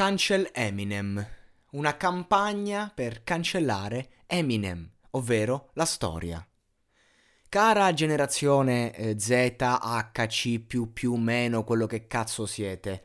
Cancel Eminem. Una campagna per cancellare Eminem, ovvero la storia. Cara generazione eh, Z, più, più, meno, quello che cazzo siete.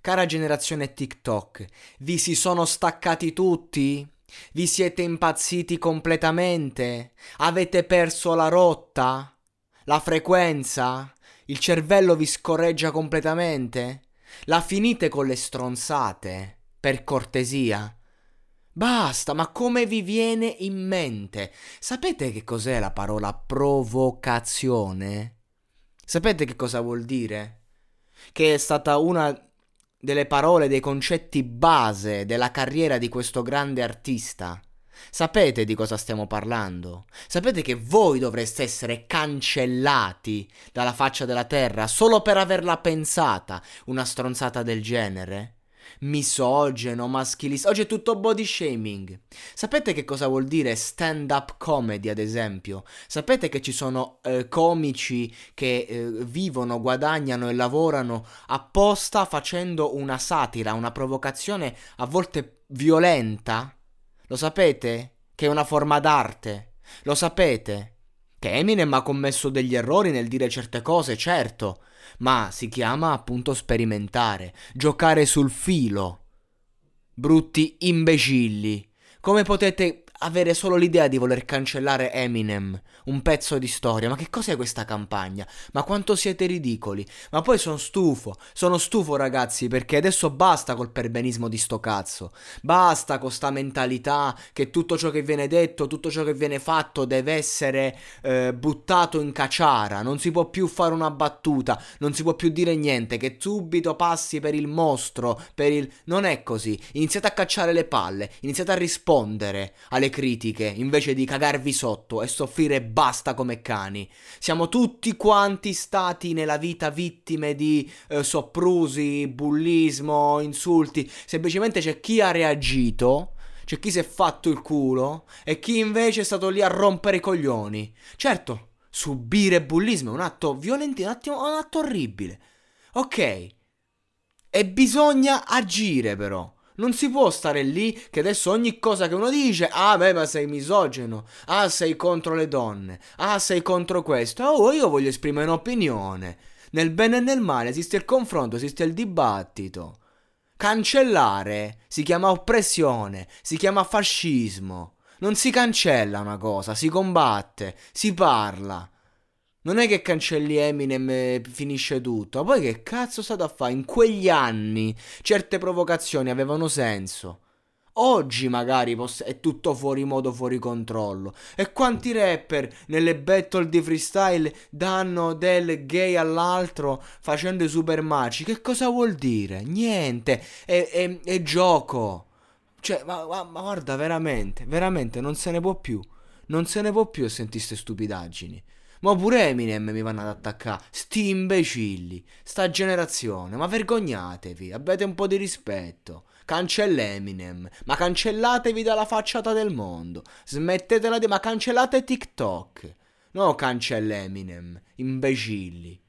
Cara generazione TikTok, vi si sono staccati tutti? Vi siete impazziti completamente? Avete perso la rotta? La frequenza? Il cervello vi scorreggia completamente? La finite con le stronzate? Per cortesia? Basta, ma come vi viene in mente? Sapete che cos'è la parola provocazione? Sapete che cosa vuol dire? Che è stata una delle parole, dei concetti base della carriera di questo grande artista. Sapete di cosa stiamo parlando? Sapete che voi dovreste essere cancellati dalla faccia della terra solo per averla pensata una stronzata del genere? misogeno, maschilista. Oggi è tutto body shaming. Sapete che cosa vuol dire stand up comedy, ad esempio? Sapete che ci sono eh, comici che eh, vivono, guadagnano e lavorano apposta facendo una satira, una provocazione a volte violenta? Lo sapete? Che è una forma d'arte? Lo sapete? Che Eminem ha commesso degli errori nel dire certe cose, certo ma si chiama appunto sperimentare, giocare sul filo. Brutti imbecilli. Come potete avere solo l'idea di voler cancellare Eminem, un pezzo di storia. Ma che cos'è questa campagna? Ma quanto siete ridicoli? Ma poi sono stufo, sono stufo ragazzi, perché adesso basta col perbenismo di sto cazzo. Basta con sta mentalità che tutto ciò che viene detto, tutto ciò che viene fatto deve essere eh, buttato in caciara. Non si può più fare una battuta, non si può più dire niente, che subito passi per il mostro, per il... Non è così. Iniziate a cacciare le palle, iniziate a rispondere alle critiche invece di cagarvi sotto e soffrire basta come cani. Siamo tutti quanti stati nella vita vittime di eh, soprusi, bullismo, insulti. Semplicemente c'è chi ha reagito. C'è chi si è fatto il culo e chi invece è stato lì a rompere i coglioni. Certo, subire bullismo è un atto violento, un, attimo, un atto orribile. Ok. E bisogna agire però. Non si può stare lì che adesso ogni cosa che uno dice, ah beh ma sei misogeno, ah sei contro le donne, ah sei contro questo, oh io voglio esprimere un'opinione. Nel bene e nel male esiste il confronto, esiste il dibattito. Cancellare si chiama oppressione, si chiama fascismo. Non si cancella una cosa, si combatte, si parla. Non è che cancelli Eminem e finisce tutto. Poi che cazzo state a fare? In quegli anni certe provocazioni avevano senso. Oggi magari poss- è tutto fuori modo, fuori controllo. E quanti rapper nelle battle di freestyle danno del gay all'altro facendo i super maci? Che cosa vuol dire? Niente, è, è, è gioco. Cioè, ma, ma, ma guarda, veramente, veramente non se ne può più. Non se ne può più a sentire queste stupidaggini. Ma pure Eminem mi vanno ad attaccare. Sti imbecilli. Sta generazione. Ma vergognatevi. Abbiate un po' di rispetto. Cancella Eminem. Ma cancellatevi dalla facciata del mondo. Smettetela di... Ma cancellate TikTok. No, cancella Eminem. Imbecilli.